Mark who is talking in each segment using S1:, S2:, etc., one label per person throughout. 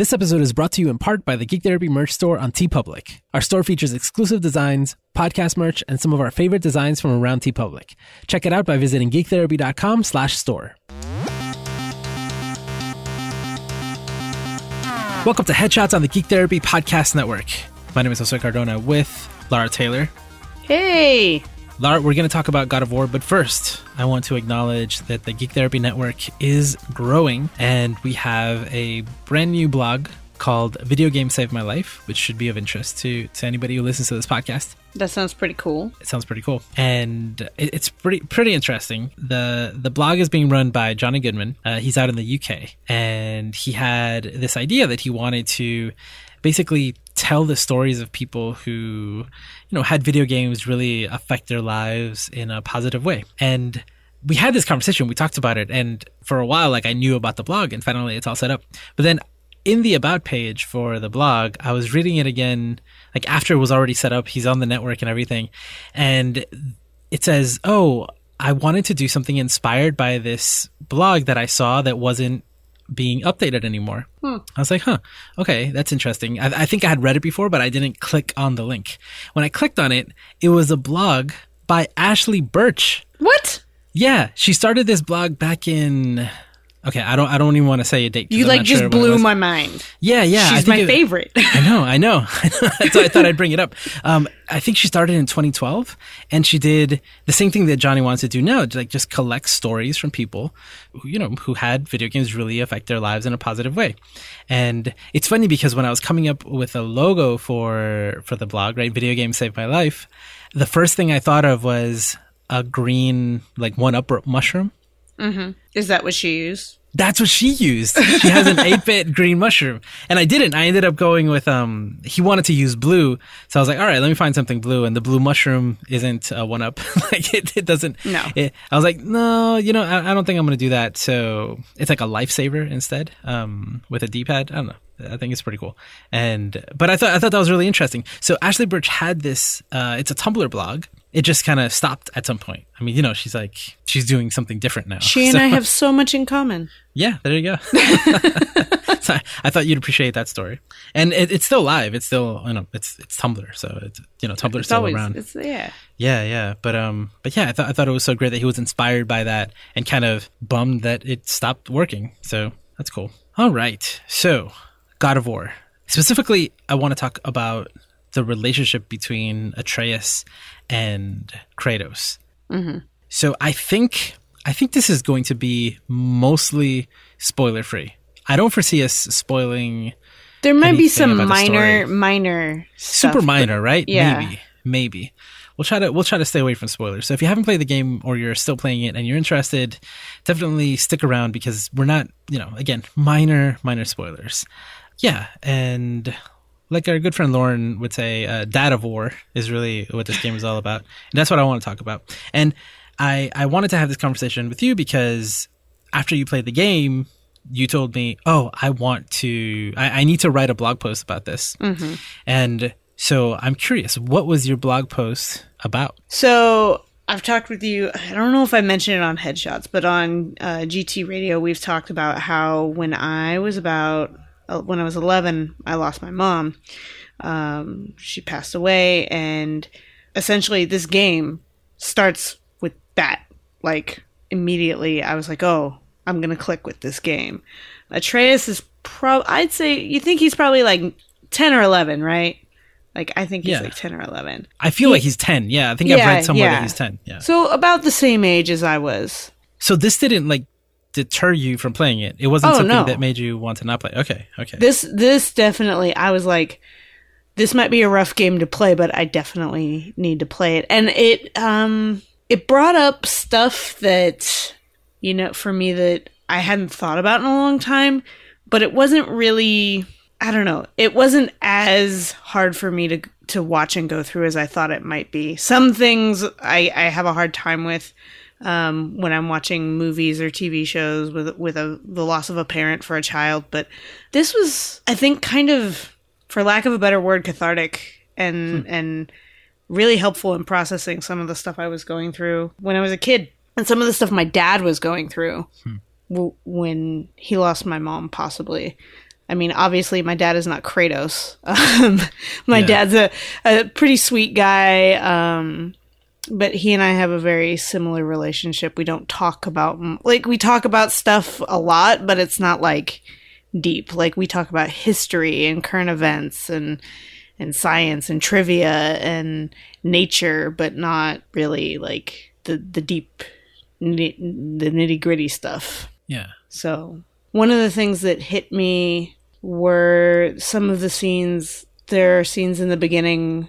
S1: This episode is brought to you in part by the Geek Therapy merch store on TeePublic. Our store features exclusive designs, podcast merch, and some of our favorite designs from around TeePublic. Check it out by visiting geektherapy.com slash store. Welcome to Headshots on the Geek Therapy Podcast Network. My name is Jose Cardona with Lara Taylor.
S2: Hey!
S1: Lara, we're going to talk about God of War, but first, I want to acknowledge that the Geek Therapy Network is growing, and we have a brand new blog called Video Game Saved My Life, which should be of interest to, to anybody who listens to this podcast.
S2: That sounds pretty cool.
S1: It sounds pretty cool, and it, it's pretty pretty interesting. the The blog is being run by Johnny Goodman. Uh, he's out in the UK, and he had this idea that he wanted to basically tell the stories of people who, you know, had video games really affect their lives in a positive way. And we had this conversation, we talked about it, and for a while, like I knew about the blog, and finally it's all set up. But then in the about page for the blog, I was reading it again, like after it was already set up, he's on the network and everything. And it says, Oh, I wanted to do something inspired by this blog that I saw that wasn't being updated anymore. Hmm. I was like, huh, okay, that's interesting. I, I, think I had read it before, but I didn't click on the link. When I clicked on it, it was a blog by Ashly Burch.
S2: What?
S1: Yeah, she started this blog back in Okay, I don't. I don't even want to say a date.
S2: You like just sure blew my mind.
S1: Yeah, yeah.
S2: She's my it, favorite.
S1: I know. I know. so I thought I'd bring it up. Um, I think she started in 2012, and she did the same thing that Johnny wants to do now, like just collect stories from people, who, you know, who had video games really affect their lives in a positive way. And it's funny because when I was coming up with a logo for for the blog, right, video games saved my life. The first thing I thought of was a green, like one up mushroom
S2: Mm-hmm. Is that what she used?
S1: That's what she used. She has an 8-bit green mushroom. And I didn't. I ended up going with, um, he wanted to use blue. So I was like, all right, let me find something blue. And the blue mushroom isn't a one up. like it, it doesn't.
S2: No.
S1: It, I was like, no, you know, I, I don't think I'm going to do that. So it's like a lifesaver instead, um, with a D-pad. I don't know. I think it's pretty cool. And, but I thought, I thought that was really interesting. So Ashly Burch had this, uh, it's a Tumblr blog it just kind of stopped at some point. I mean, you know, she's like she's doing something different now.
S2: She and so, I have so much in common.
S1: Yeah, there you go. so I, I, thought you'd appreciate that story, and it, it's still live. It's still you know it's it's Tumblr, so it's you know Tumblr's still
S2: always,
S1: around.
S2: It's, yeah,
S1: yeah, yeah. But um, but yeah, I thought I thought it was so great that he was inspired by that and kind of bummed that it stopped working. So that's cool. All right, so God of War. Specifically, I want to talk about the relationship between Atreus and Kratos. Mm-hmm. So I think I think this is going to be mostly spoiler free. I don't foresee us spoiling.
S2: There might be some minor, minor,
S1: stuff, super minor, right? Yeah, maybe, maybe. We'll try to we'll try to stay away from spoilers. So if you haven't played the game or you're still playing it and you're interested, definitely stick around because we're not, you know, again, minor, minor spoilers. Yeah, and like our good friend Lauren would say, uh, dad of war is really what this game is all about. And that's what I want to talk about. And I, I wanted to have this conversation with you because after you played the game, you told me, oh, I want to, I, I need to write a blog post about this. Mm-hmm. And so I'm curious, what was your blog post about?
S2: So I've talked with you. I don't know if I mentioned it on Headshots, but on uh, GT Radio, we've talked about how when I was about when I was 11, I lost my mom. Um, she passed away, and essentially, this game starts with that. Like, immediately, I was like, oh, I'm going to click with this game. Atreus is pro, I'd say, you think he's probably like 10 or 11, right? Like, I think he's yeah. like 10 or 11.
S1: I feel he, like he's 10. Yeah. I think yeah, I've read somewhere yeah. that he's 10. Yeah.
S2: So, about the same age as I was.
S1: So, this didn't like deter you from playing it. It wasn't oh, something no. that made you want to not play. Okay, okay.
S2: This this definitely I was like this might be a rough game to play, but I definitely need to play it. And it um it brought up stuff that you know for me that I hadn't thought about in a long time, but it wasn't really I don't know. It wasn't as hard for me to to watch and go through as I thought it might be. Some things I I have a hard time with um, when I'm watching movies or TV shows with with a, the loss of a parent for a child. But this was, I think, kind of, for lack of a better word, cathartic and hmm. and really helpful in processing some of the stuff I was going through when I was a kid, and some of the stuff my dad was going through hmm. w- when he lost my mom, possibly. I mean, obviously, my dad is not Kratos. Um, my
S1: Yeah.
S2: dad's a, a pretty sweet guy, um, but he and I have a very similar relationship. We don't talk about like we talk about stuff a lot, but it's not like deep. Like we talk about history and current events and and science and trivia and nature, but not really like the the deep, the nitty gritty stuff.
S1: Yeah.
S2: So, one of the things that hit me were some of the scenes. There are scenes in the beginning.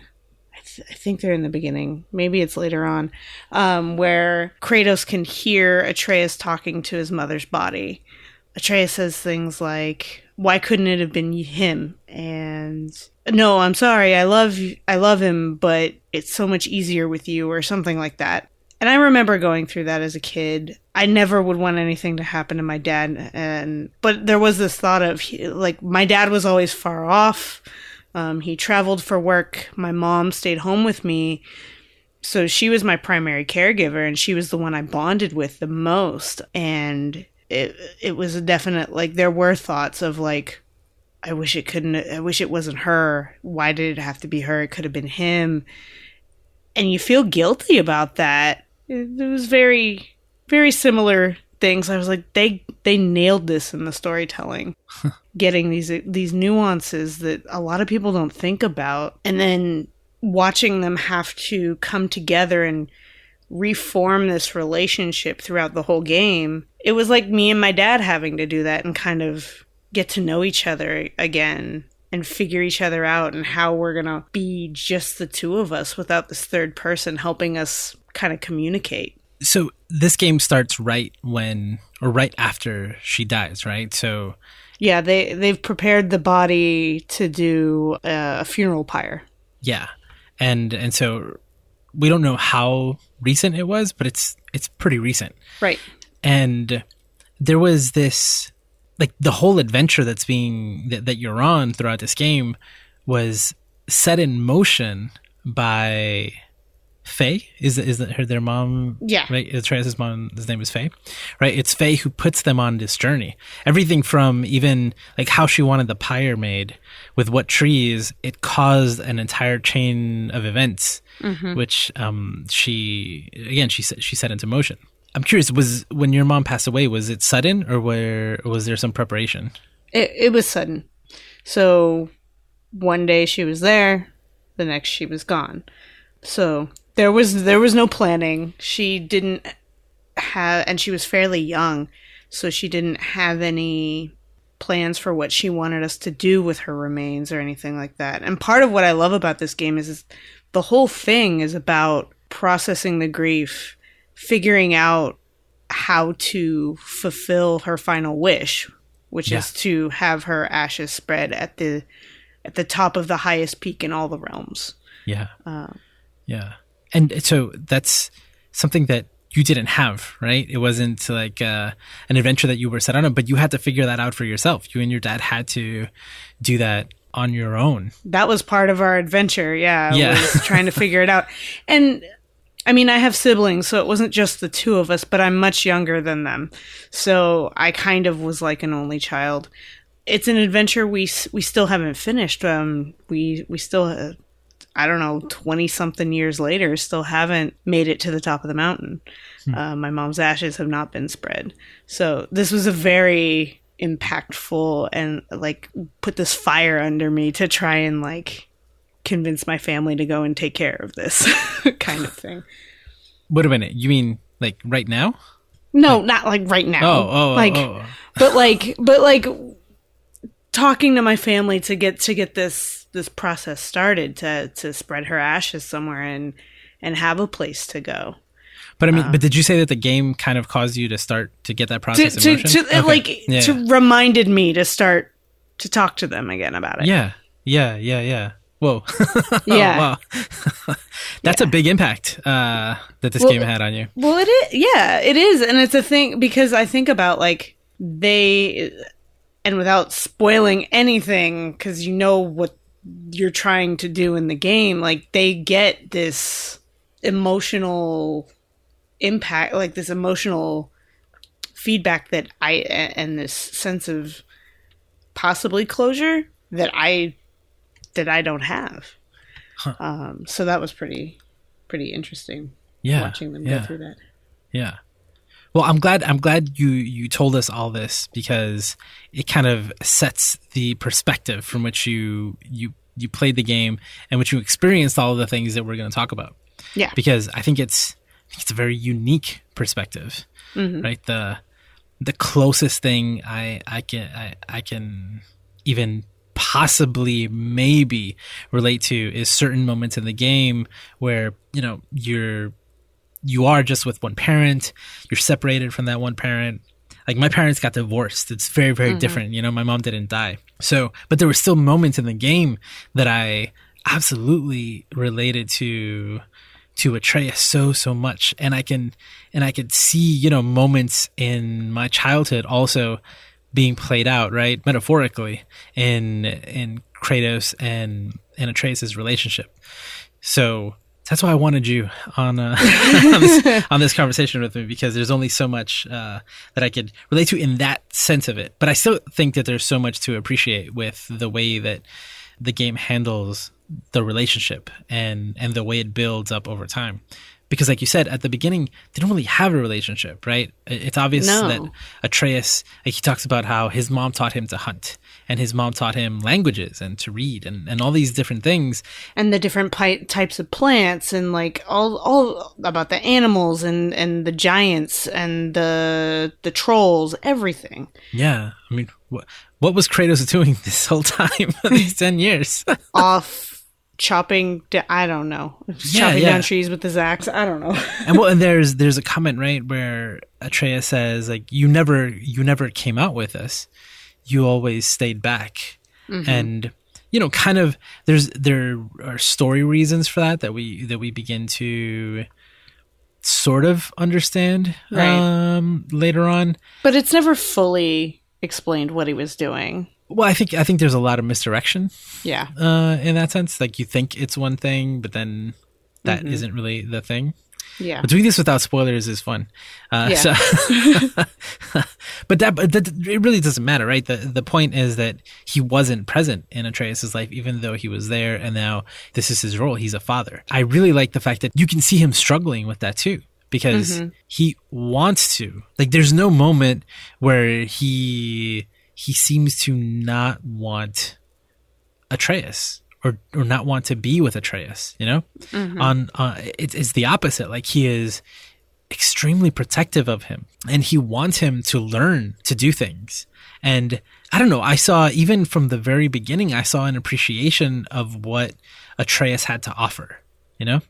S2: I, th- I think they're in the beginning. Maybe it's later on, um, where Kratos can hear Atreus talking to his mother's body. Atreus says things like, "Why couldn't it have been him?" and "No, I'm sorry. I love I love him, but it's so much easier with you," or something like that. And I remember going through that as a kid. I never would want anything to happen to my dad, and but there was this thought of like my dad was always far off. Um, he traveled for work. My mom stayed home with me, so she was my primary caregiver, and she was the one I bonded with the most. And it it was a definite like there were thoughts of like I wish it couldn't. I wish it wasn't her. Why did it have to be her? It could have been him. And you feel guilty about that. It, it was very, very similar things. I was like, they they nailed this in the storytelling, getting these these nuances that a lot of people don't think about, and then watching them have to come together and reform this relationship throughout the whole game. It was like me and my dad having to do that and kind of get to know each other again and figure each other out and how we're going to be just the two of us without this third person helping us kind of communicate.
S1: So this game starts right when or right after she dies, right? So
S2: Yeah, they they've prepared the body to do uh, a funeral pyre.
S1: yeah. And and so we don't know how recent it was, but it's it's pretty recent.
S2: Right.
S1: and there was this like the whole adventure that's being that, that you're on throughout this game was set in motion by Faye is is that her their mom?
S2: Yeah.
S1: right? Atreus' mom his name is Faye right? It's Faye who puts them on this journey. Everything from even like how she wanted the pyre made with what trees it caused an entire chain of events which um she again she set she set into motion. I'm curious was when your mom passed away was it sudden or where was there some preparation?
S2: It it was sudden. So one day she was there, the next she was gone. So there was there was no planning. She didn't have and she was fairly young, so she didn't have any plans for what she wanted us to do with her remains or anything like that. And part of what I love about this game is, is the whole thing is about processing the grief, figuring out how to fulfill her final wish, which
S1: Yeah.
S2: is to have her ashes spread at the at the top of the highest peak in all the realms.
S1: yeah
S2: Uh,
S1: Yeah. And so that's something that you didn't have, right? It wasn't like uh, an adventure that you were set on, but you had to figure that out for yourself. You and your dad had to do that on your own.
S2: that was part of our adventure. Yeah,
S1: Yeah.
S2: was trying to figure it out. And I mean, I have siblings, so it wasn't just the two of us, but I'm much younger than them, so I kind of was like an only child. It's an adventure we we still haven't finished. Um, we we still. I don't know, 20 something years later, still haven't made it to the top of the mountain. Uh, my mom's ashes have not been spread. So this was a very impactful and like put this fire under me to try and like convince my family to go and take care of this kind of thing.
S1: Wait a minute. You mean like right now?
S2: No, not like right now.
S1: Oh, oh,
S2: like,
S1: oh.
S2: but like, but like talking to my family to get to get this this process started to to spread her ashes somewhere and and have a place to go.
S1: But I mean, but did you say that the game kind of caused you to start to get that
S2: to
S1: process in
S2: to,
S1: motion?
S2: to
S1: Okay.
S2: like
S1: yeah.
S2: to reminded me to start to talk to them again about it.
S1: yeah, yeah, yeah, yeah. Whoa.
S2: Yeah.
S1: wow. That's a big impact uh, that this
S2: Well,
S1: game had on you.
S2: Well, it is. Yeah, it is, and it's a thing because I think about like they, and without spoiling anything, because you know what you're trying to do in the game, like they get this emotional impact, like this emotional feedback that I and this sense of possibly closure that I that I don't have. Um, so that was pretty pretty interesting
S1: Yeah.
S2: watching them
S1: yeah.
S2: go through that.
S1: Yeah. Well, I'm glad I'm glad you you told us all this because it kind of sets the perspective from which you you you played the game and which you experienced all of the things that we're going to talk about.
S2: Yeah.
S1: Because I think it's it's a very unique perspective.
S2: Mm-hmm.
S1: Right? The the closest thing I I can I, I can even possibly maybe relate to is certain moments in the game where, you know, you're you are just with one parent you're separated from that one parent. Like my parents got divorced. It's very very mm-hmm. different. You know my mom didn't die. So but there were still moments in the game that i absolutely related to to Atreus so so much. And I can and I could see you know moments in my childhood also being played out right metaphorically in in Kratos and and Atreus's relationship. So that's why I wanted you on uh, on, this, on this conversation with me because there's only so much uh, that I could relate to in that sense of it. But I still think that there's so much to appreciate with the way that the game handles the relationship and and the way it builds up over time. Because, like you said at the beginning, they don't really have a relationship, right? It's obvious
S2: No.
S1: that Atreus, like he talks about how his mom taught him to hunt, and his mom taught him languages and to read, and, and all these different things.
S2: and the different pi- types of plants and like all all about the animals and and the giants and the the trolls everything
S1: Yeah, I mean, what what was Kratos doing this whole time? these ten years?
S2: off chopping i don't know
S1: Yeah,
S2: chopping
S1: yeah.
S2: down trees with his axe i don't know
S1: and well, and there's there's a comment right where Atreus says like you never you never came out with us, you always stayed back, and you know kind of there's there are story reasons for that that we that we begin to sort of understand
S2: Right.
S1: um later on
S2: but it's never fully explained what he was doing
S1: well i think i think there's a lot of misdirection
S2: yeah
S1: uh, in that sense. Like you think it's one thing, but then that not really the thing.
S2: Yeah
S1: But doing this without spoilers is fun. Uh,
S2: Yeah.
S1: so, but that, but that, it really doesn't matter, right? The the point is that he wasn't present in Atreus's life, even though he was there, and now this is his role. He's a father. I really like the fact that you can see him struggling with that too. Because he wants to. Like, there's no moment where he he seems to not want Atreus or or not want to be with Atreus, you know? On uh, it's it's the opposite. Like he is extremely protective of him and he wants him to learn to do things. And I don't know, I saw even from the very beginning I saw an appreciation of what Atreus had to offer, you know?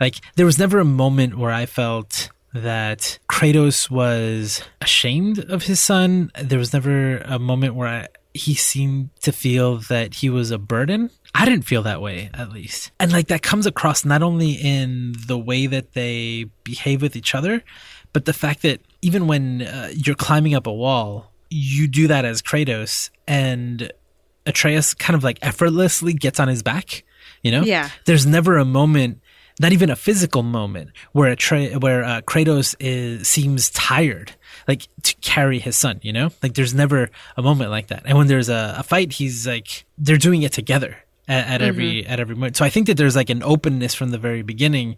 S1: Like there was never a moment where I felt that Kratos was ashamed of his son. There was never a moment where I, he seemed to feel that he was a burden. I didn't feel that way, at least. And like that comes across not only in the way that they behave with each other, but the fact that even when uh, you're climbing up a wall, you do that as Kratos, and Atreus kind of like effortlessly gets on his back. You know,
S2: Yeah.
S1: There's never a moment, not even a physical moment, where Atre- where uh, Kratos is seems tired, like to carry his son. You know, like there's never a moment like that. And when there's a, a fight, he's like they're doing it together at, at every at every moment. So I think that there's like an openness from the very beginning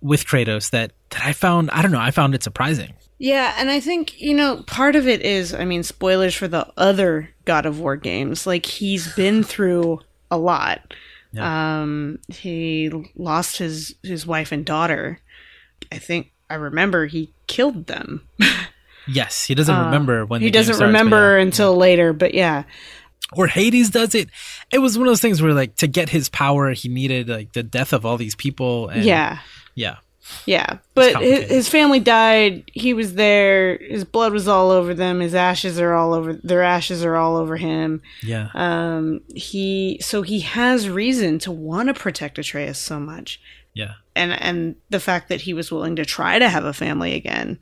S1: with Kratos that that I found. I don't know. I found it surprising.
S2: Yeah, and I think, you know, part of it is, I mean, spoilers for the other God of War games. Like, he's been through a lot. Um, he lost his, his wife and daughter. I think, I remember he killed them.
S1: Yes, he doesn't remember when
S2: Uh, he doesn't
S1: starts,
S2: remember
S1: yeah.
S2: until later, but yeah.
S1: Or Hades does it. It was one of those things where like to get his power, he needed like the death of all these people. And,
S2: Yeah.
S1: yeah,
S2: Yeah, but his, his family died. He was there. His blood was all over them. His ashes are all over. Their ashes are all over him.
S1: yeah.
S2: Um, he so he has reason to want to protect Atreus so much,
S1: Yeah.
S2: and and the fact that he was willing to try to have a family again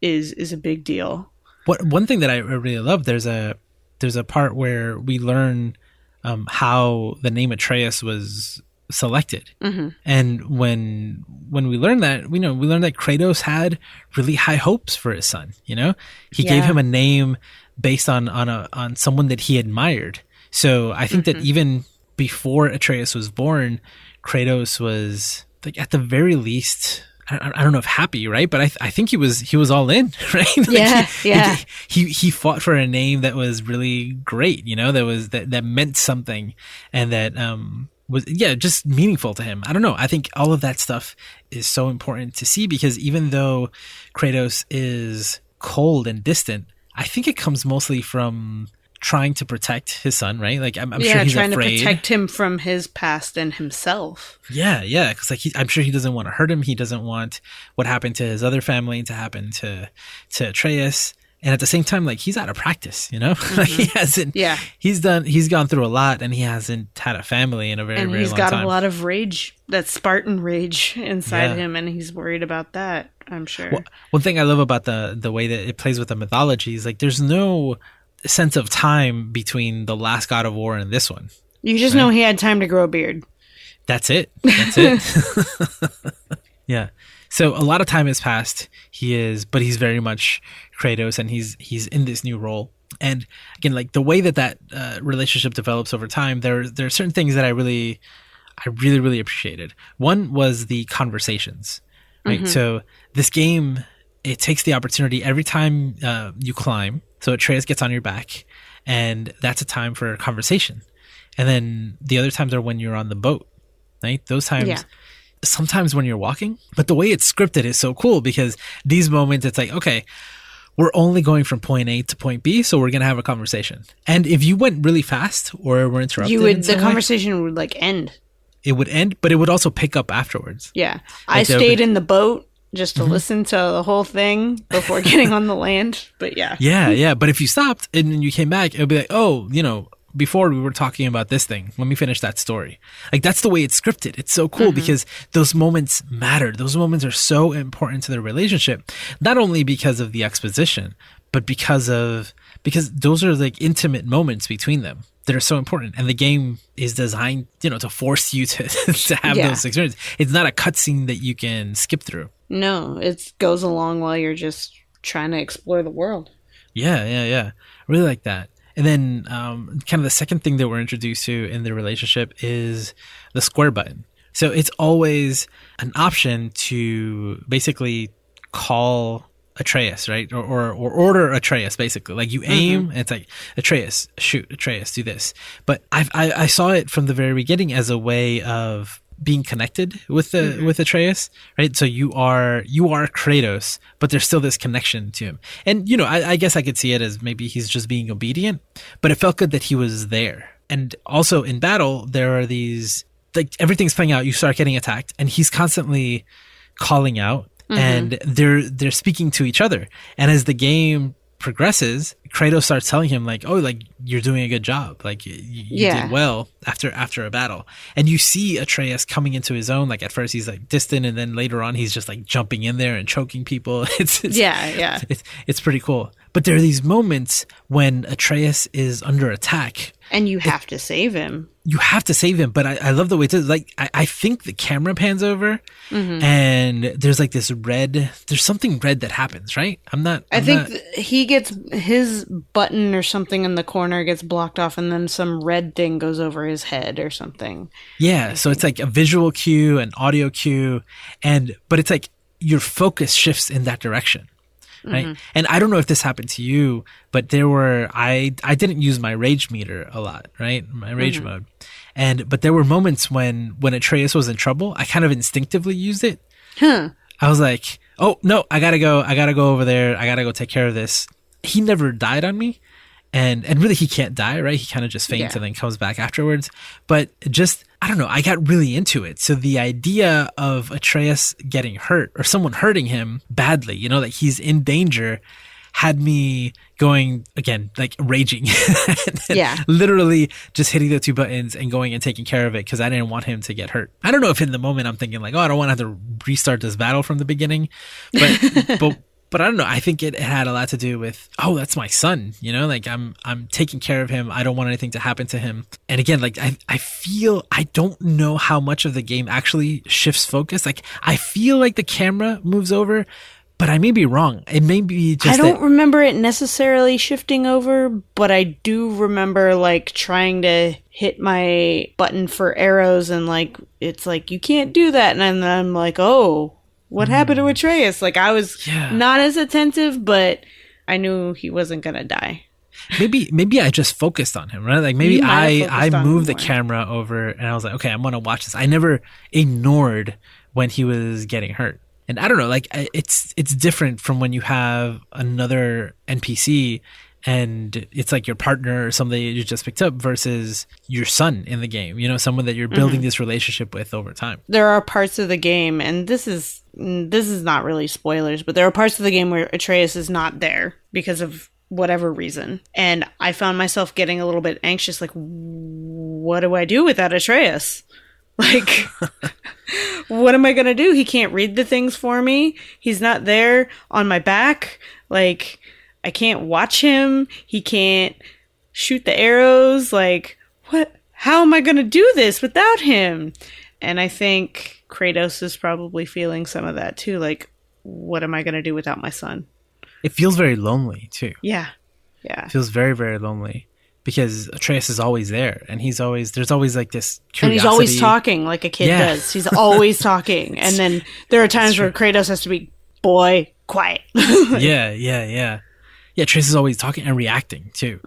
S2: is is a big deal.
S1: What one thing that I really love there's a there's a part where we learn um, how the name Atreus was selected, mm-hmm. and when when we learn that, we know we learned that Kratos had really high hopes for his son. You know, he gave him a name based on on a on someone that he admired. So I think
S2: Mm-hmm.
S1: that even before Atreus was born, Kratos was like at the very least. I, I don't know if happy, right? But I, th- I think he was he was all in, right? Like,
S2: Yeah,
S1: he,
S2: yeah.
S1: He, he fought for a name that was really great, you know, that was that that meant something, and that um was yeah just meaningful to him. I don't know. I think all of that stuff is so important to see because even though Kratos is cold and distant, I think it comes mostly from trying to protect his son, right? Like I'm, I'm
S2: yeah,
S1: sure he's
S2: trying
S1: afraid.
S2: to protect him from his past and himself.
S1: Yeah, yeah, because like he, I'm sure he doesn't want to hurt him. He doesn't want what happened to his other family to happen to to Atreus. And at the same time, like he's out of practice, you know. like he hasn't.
S2: Mm-hmm. Yeah.
S1: He's done. He's gone through a lot, and he hasn't had a family in a very,
S2: and
S1: very
S2: he's
S1: long
S2: got a lot of rage, that Spartan rage inside
S1: Yeah.
S2: him, and he's worried about that. I'm sure.
S1: Well, one thing I love about the the way that it plays with the mythology is like there's no sense of time between the last God of War and this one.
S2: you just know he had time to grow a beard.
S1: That's it. That's it. yeah. So a lot of time has passed. He is, but he's very much Kratos, and he's he's in this new role. And again, like the way that that uh, relationship develops over time, there there are certain things that I really, I really really appreciated. One was the conversations. Right. So this game, it takes the opportunity every time uh, you climb. So Atreus gets on your back, and that's a time for a conversation. And then the other times are when you're on the boat, right? Those times,
S2: Yeah.
S1: sometimes when you're walking. But the way it's scripted is so cool because these moments, it's like, okay, we're only going from point A to point B, so we're gonna have a conversation. And if you went really fast or were interrupted,
S2: You
S1: in
S2: would the
S1: some way,
S2: conversation would like end.
S1: it would end, but it would also pick up afterwards.
S2: Yeah, I
S1: Like, there
S2: stayed
S1: would-
S2: in the boat just
S1: Mm-hmm.
S2: to listen to the whole thing before getting on the land. But yeah,
S1: Yeah, yeah. But if you stopped and then you came back, it would be like, oh, you know, before we were talking about this thing. Let me finish that story. Like that's the way it's scripted. It's so cool because those moments matter. Those moments are so important to the relationship. Not only because of the exposition, but because of because those are like intimate moments between them that are so important. And the game is designed, you know, to force you to to have
S2: Yeah.
S1: those experiences. It's not a cutscene that you can skip through.
S2: No, it goes along while you're just trying to explore the world.
S1: Yeah, yeah, yeah. I really like that. And then, um, kind of the second thing that we're introduced to in the relationship is the square button. So it's always an option to basically call Atreus, right? Or, or, or order Atreus, basically. Like you aim, and it's like, Atreus, shoot, Atreus, do this. But I've, I, I saw it from the very beginning as a way of being connected with the mm-hmm. with Atreus, right? So you are you are Kratos, but there's still this connection to him. And you know, I, I guess I could see it as maybe he's just being obedient, but it felt good that he was there. And also in battle, there are these like everything's playing out. You start getting attacked, and he's constantly calling out, mm-hmm. and they're they're speaking to each other. And as the game progresses, Kratos starts telling him like, "Oh, like you're doing a good job. Like you, you
S2: Yeah.
S1: did well after after a battle." And you see Atreus coming into his own. Like at first he's like distant, and then later on he's just like jumping in there and choking people. It's, it's
S2: Yeah, yeah.
S1: it's it's pretty cool. But there are these moments when Atreus is under attack.
S2: And you have to save him.
S1: You have to save him, but I, I love the way it's like I, I think the camera pans over
S2: Mm-hmm.
S1: and there's like this red there's something red that happens, right? I'm not
S2: I
S1: I'm
S2: think
S1: not-
S2: he gets his button or something in the corner gets blocked off, and then some red thing goes over his head or something.
S1: Yeah, so it's like a visual cue, an audio cue, and but it's like your focus shifts in that direction. Right. Mm-hmm. And I don't know if this happened to you, but there were I I didn't use my rage meter a lot, right? My rage mm-hmm. mode. And but there were moments when when Atreus was in trouble, I kind of instinctively used it.
S2: Huh.
S1: I was like, "Oh, no, I got to go. I got to go over there. I got to go take care of this." He never died on me. And and really he can't die, right? He kind of just faints
S2: Yeah.
S1: and then comes back afterwards. But just I don't know, I got really into it. So the idea of Atreus getting hurt or someone hurting him badly, you know, that he's in danger had me going again, like raging.
S2: Yeah.
S1: Literally just hitting the two buttons and going and taking care of it because I didn't want him to get hurt. I don't know if in the moment I'm thinking like, oh, I don't want to have to restart this battle from the beginning, but but but I don't know. I think it had a lot to do with oh, that's my son. You know, like I'm I'm taking care of him. I don't want anything to happen to him. And again, like I I feel I don't know how much of the game actually shifts focus. Like I feel like the camera moves over. but I may be wrong. It may be just
S2: I don't
S1: that-
S2: remember it necessarily shifting over, but I do remember like trying to hit my button for arrows and like it's like you can't do that and then I'm like, "Oh, what mm. happened to Atreus?" Like I was
S1: Yeah.
S2: not as attentive, but I knew he wasn't to die.
S1: maybe maybe I just focused on him, right? Like maybe I I moved the
S2: more.
S1: camera over and I was like, okay, I'm gonna watch this. I never ignored when he was getting hurt, and I don't know, like it's it's different from when you have another NPC and it's like your partner or somebody you just picked up versus your son in the game. You know, someone that you're building
S2: Mm-hmm.
S1: this relationship with over time.
S2: there are parts of the game and this is this is not really spoilers but there are parts of the game where atreus is not there because of whatever reason and i found myself getting a little bit anxious like what do i do without atreus like what am i going to do he can't read the things for me he's not there on my back like i can't watch him. He can't shoot the arrows. Like what? How am i going to do this without him? And i think kratos is probably feeling some of that too. Like what am i going to do without my son?
S1: It feels very lonely too.
S2: yeah. Yeah.
S1: It feels very very lonely because Atreus is always there and he's always there's always like this
S2: and
S1: curiosity.
S2: he's always talking like a kid
S1: Yeah.
S2: does. He's always talking. And then there are times where kratos has to be boy quiet.
S1: Yeah, yeah, yeah. Yeah, Atreus is always talking and reacting too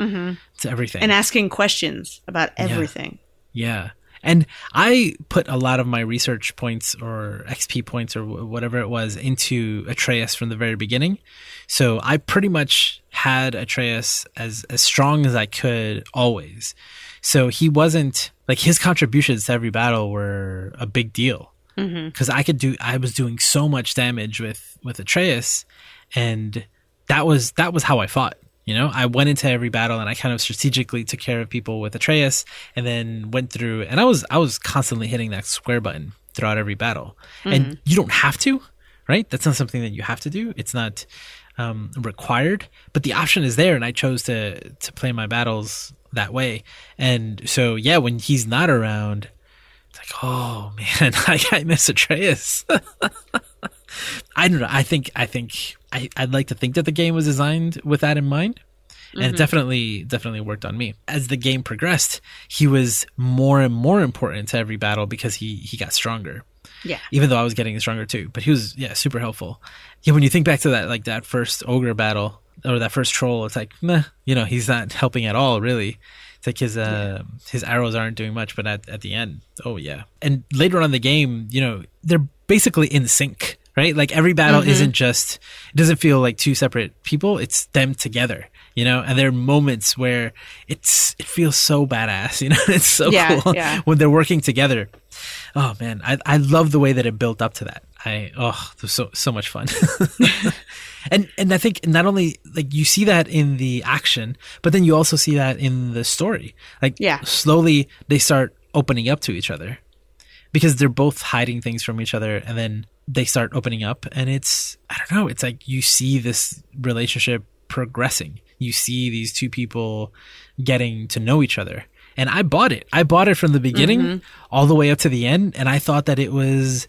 S1: to everything.
S2: Mm-hmm. and asking questions about everything
S1: yeah. And I put a lot of my research points or XP points or wh- whatever it was into Atreus from the very beginning. So I pretty much had Atreus as as strong as I could always. So he wasn't like his contributions to every battle were a big deal because I could do I was doing so much damage with with Atreus, and that was that was how I fought. You know, I went into every battle and I kind of strategically took care of people with Atreus, and then went through and I was I was constantly hitting that square button throughout every battle, and you don't have to, right? That's not something that you have to do. It's not um, required, but the option is there, and I chose to to play my battles that way. And so, yeah, when he's not around, it's like, oh man, I, I miss Atreus. I don't know. I think I think I, I'd like to think that the game was designed with that in mind. And it definitely definitely worked on me. As the game progressed, he was more and more important to every battle because he he got stronger
S2: yeah
S1: even though I was getting stronger too. But he was yeah super helpful. Yeah, when you think back to that like that first ogre battle or that first troll, it's like meh, you know he's not helping at all really. It's like his uh his arrows aren't doing much, but at at the end, oh yeah. And later on in the game, you know they're basically in sync, right? Like every battle mm-hmm. isn't just it doesn't feel like two separate people; it's them together. You know, and there are moments where it's it feels so badass. You know, it's so
S2: Yeah,
S1: cool
S2: yeah.
S1: when they're working together. Oh man, I I love the way that it built up to that. I oh, it was so so much fun. and and I think not only like you see that in the action, but then you also see that in the story. Like
S2: Yeah.
S1: slowly they start opening up to each other because they're both hiding things from each other and then they start opening up and it's I don't know, it's like you see this relationship progressing. You see these two people getting to know each other. And I bought it. I bought it from the beginning mm-hmm. all the way up to the end and I thought that it was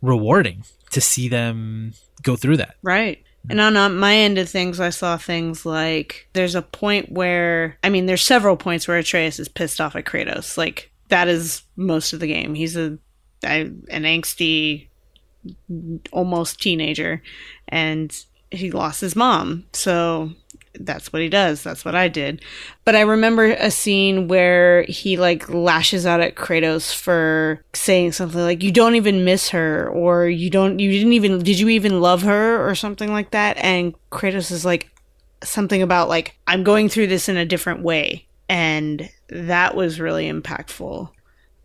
S1: rewarding to see them go through that.
S2: Right. And on, on my end of things, I saw things like there's a point where, I mean, there's several points where Atreus is pissed off at Kratos. Like, that is most of the game. He's a, a an angsty, almost teenager, and he lost his mom. So that's what he does. That's what I did. But I remember a scene where he like lashes out at Kratos for saying something like you don't even miss her or you don't you didn't even did you even love her or something like that and Kratos is like something about like I'm going through this in a different way and that was really impactful.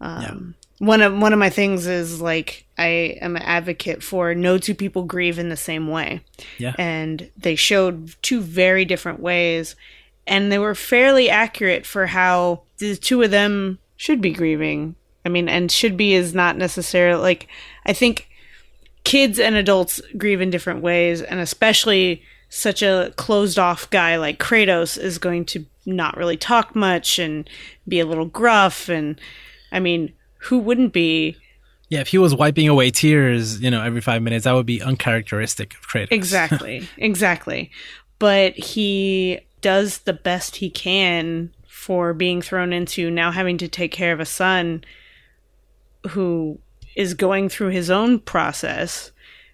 S2: Um one of one of my things is like I am an advocate for no two people grieve in the same way.
S1: Yeah.
S2: and they showed two very different ways. And they were fairly accurate for how the two of them should be grieving. I mean and should be is not necessarily like i think kids and adults grieve in different ways. And especially such a closed off guy like kratos is going to not really talk much and be a little gruff. And i mean who wouldn't be
S1: Yeah, if he was wiping away tears, you know, every five minutes, that would be uncharacteristic of Kratos.
S2: Exactly. exactly. But he does the best he can for being thrown into now having to take care of a son who is going through his own process.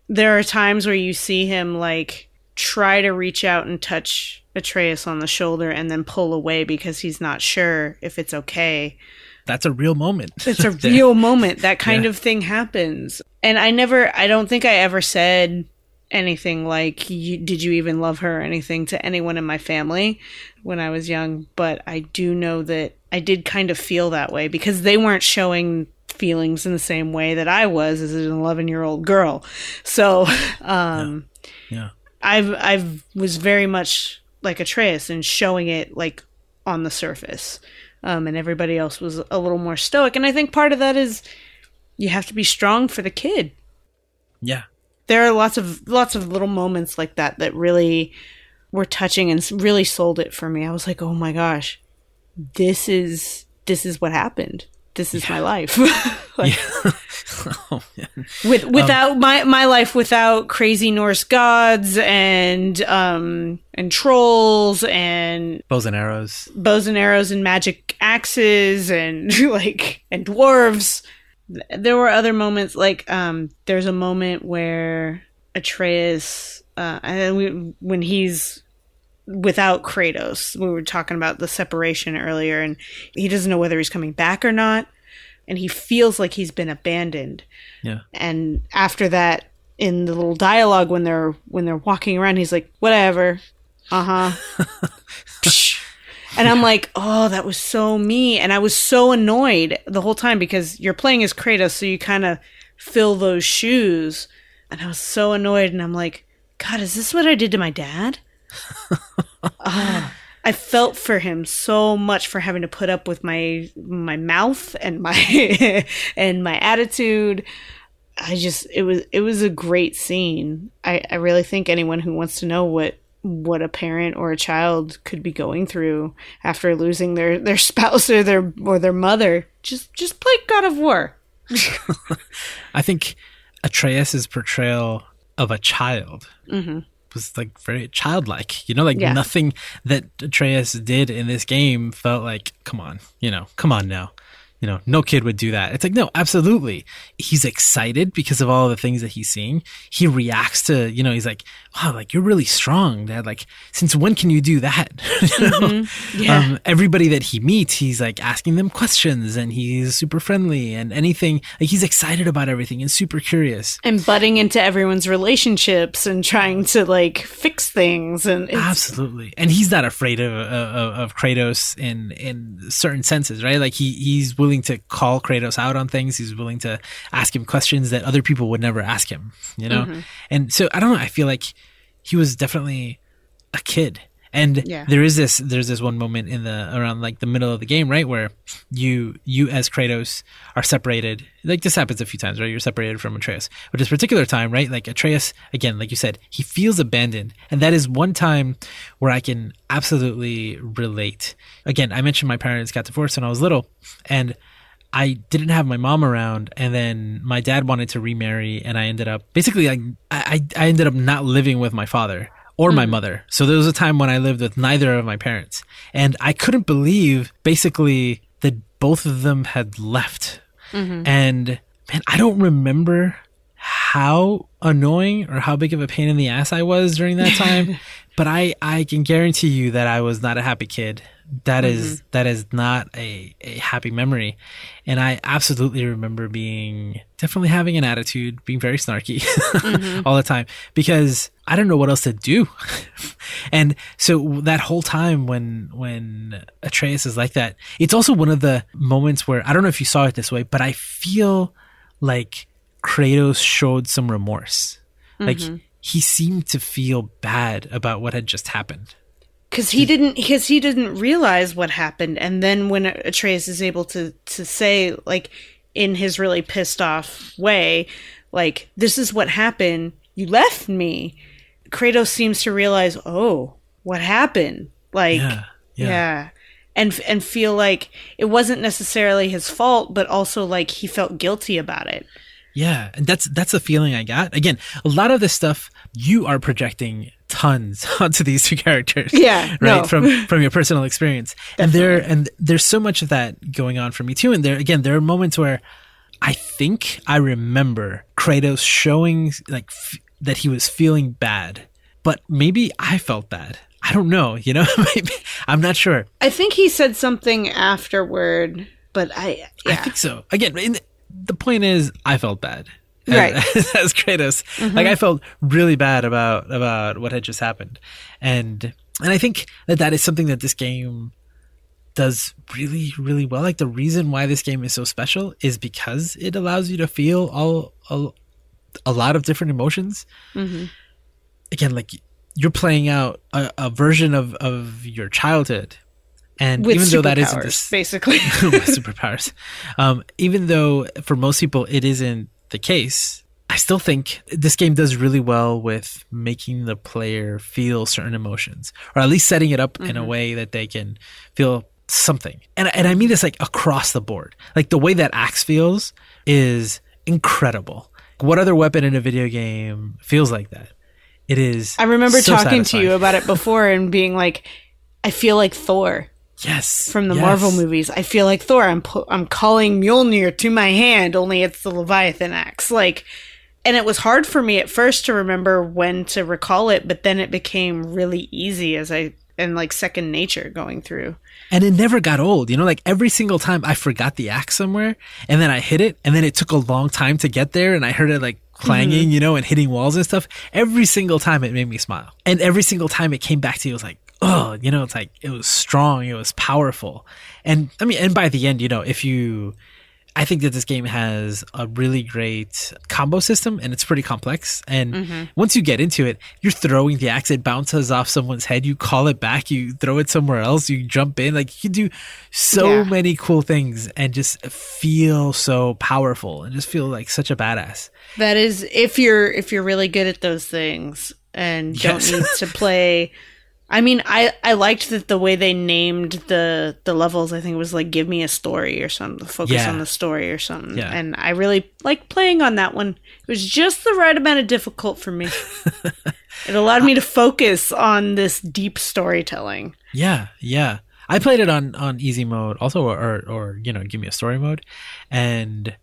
S2: There are times where you see him like try to reach out and touch Atreus on the shoulder and then pull away because he's not sure if it's okay.
S1: That's a real moment.
S2: It's a real moment. That kind yeah. of thing happens. And I never, I don't think I ever said anything like, did you even love her or anything to anyone in my family when I was young. But I do know that I did kind of feel that way because they weren't showing feelings in the same way that I was as an 11 year old girl. So, um,
S1: yeah. yeah.
S2: I've, I've was very much like Atreus and showing it like on the surface. Um, and everybody else was a little more stoic. And I think part of that is you have to be strong for the kid.
S1: Yeah.
S2: There are lots of lots of little moments like that that really were touching and really sold it for me. I was like, "Oh my gosh. This is this is what happened. This is yeah. my life." like, oh, with without um, my my life without crazy Norse gods and um and trolls and
S1: bows and arrows,
S2: bows and arrows and magic axes and like and dwarves. There were other moments like um there's a moment where Atreus uh and we, when he's without Kratos. We were talking about the separation earlier and he doesn't know whether he's coming back or not and he feels like he's been abandoned.
S1: Yeah.
S2: And after that, in the little dialogue when they're when they're walking around, he's like, "Whatever, uh huh." and I'm like, "Oh, that was so me," and I was so annoyed the whole time because you're playing as Kratos, so you kind of fill those shoes, and I was so annoyed, and I'm like, "God, is this what I did to my dad?" Uh, I felt for him so much for having to put up with my my mouth and my and my attitude. I just it was it was a great scene. I, I really think anyone who wants to know what what a parent or a child could be going through after losing their, their spouse or their or their mother, just just play God of War.
S1: I think Atreus's portrayal of a child
S2: mm-hmm
S1: was like very childlike. You know, like yeah. nothing that Atreus did in this game felt like, come on, you know, come on now you know, no kid would do that. It's like, no, absolutely. He's excited because of all the things that he's seeing. He reacts to, you know, he's like, wow, like you're really strong, dad. Like, since when can you do that? you know? mm-hmm. yeah. Um, everybody that he meets, he's like asking them questions and he's super friendly and anything. Like, he's excited about everything and super curious.
S2: And butting into everyone's relationships and trying to like fix things. And
S1: absolutely. And he's not afraid of, of, of Kratos in, in certain senses, right? Like, he, he's willing willing to call Kratos out on things. He's willing to ask him questions that other people would never ask him, you know? Mm-hmm. And so I don't know, I feel like he was definitely a kid. And yeah. there is this there's this one moment in the around like the middle of the game, right, where you you as Kratos are separated. Like this happens a few times, right? You're separated from Atreus. But this particular time, right, like Atreus again, like you said, he feels abandoned. And that is one time where I can absolutely relate. Again, I mentioned my parents got divorced when I was little, and I didn't have my mom around, and then my dad wanted to remarry, and I ended up basically like I I ended up not living with my father or mm my mother. So there was a time when I lived with neither of my parents. And I couldn't believe basically that both of them had left. Mm-hmm. And man, I don't remember how annoying or how big of a pain in the ass I was during that time. but I, I can guarantee you that I was not a happy kid. That mm-hmm. is that is not a, a happy memory. And I absolutely remember being definitely having an attitude, being very snarky mm-hmm. all the time because I don't know what else to do. and so that whole time when when Atreus is like that, it's also one of the moments where I don't know if you saw it this way, but I feel like Kratos showed some remorse. Mm-hmm. Like he seemed to feel bad about what had just happened
S2: because he didn't because he didn't realize what happened and then when atreus is able to to say like in his really pissed off way like this is what happened you left me kratos seems to realize oh what happened like yeah, yeah. yeah. and and feel like it wasn't necessarily his fault, but also like he felt guilty about it.
S1: Yeah, and that's that's the feeling I got. Again, a lot of this stuff you are projecting tons onto these two characters.
S2: Yeah,
S1: right
S2: no.
S1: from from your personal experience, and there and there's so much of that going on for me too. And there again, there are moments where I think I remember Kratos showing like f- that he was feeling bad, but maybe I felt bad. I don't know. You know, I'm not sure.
S2: I think he said something afterward, but I
S1: I think so. Again, in, the point is, I felt bad. as-
S2: Right.
S1: As, Kratos, mm-hmm. like I felt really bad about about what had just happened, and and I think that that is something that this game does really really well. Like the reason why this game is so special is because it allows you to feel all a, a lot of different emotions. Mm-hmm. Again, like you're playing out a, a version of of your childhood, and
S2: with
S1: even though that isn't this
S2: basically.
S1: superpowers. Um, even though for most people it isn't the case, I still think this game does really well with making the player feel certain emotions, or at least setting it up in a way that they can feel something. And and I mean this like across the board. Like the way that axe feels is incredible. What other weapon in a video game feels like that? It is.
S2: I remember
S1: so
S2: talking to you about it before and being like, I feel like Thor
S1: yes
S2: from the
S1: yes.
S2: Marvel movies. I feel like Thor. I'm pu- I'm calling Mjolnir to my hand, only it's the Leviathan axe. Like, and it was hard for me at first to remember when to recall it, but then it became really easy as I and like second nature going through.
S1: and it never got old. You know, like every single time I forgot the axe somewhere, and then I hit it, and then it took a long time to get there, and I heard it like clanging, mm-hmm. you know, and hitting walls and stuff. Every single time it made me smile, and every single time it came back to you, it was like, oh, you know, it's like it was strong, it was powerful, and I mean, and by the end, you know, if you. I think that this game has a really great combo system and it's pretty complex. And mm-hmm. once you get into it, you're throwing the axe, it bounces off someone's head, you call it back, you throw it somewhere else, you jump in. Like you can do so
S2: Yeah.
S1: many cool things and just feel so powerful and just feel like such a badass.
S2: That is if you're if you're really good at those things and don't
S1: Yes.
S2: need to play I mean, I, I liked that the way they named the the levels. I think it was like "Give me a story" or something. Focus
S1: Yeah.
S2: on the story or something.
S1: Yeah.
S2: And I really like playing on that one. It was just the right amount of difficult for me. it allowed me to focus on this deep storytelling.
S1: Yeah, yeah. I played it on on easy mode, also, or or, or you know, give me a story mode, and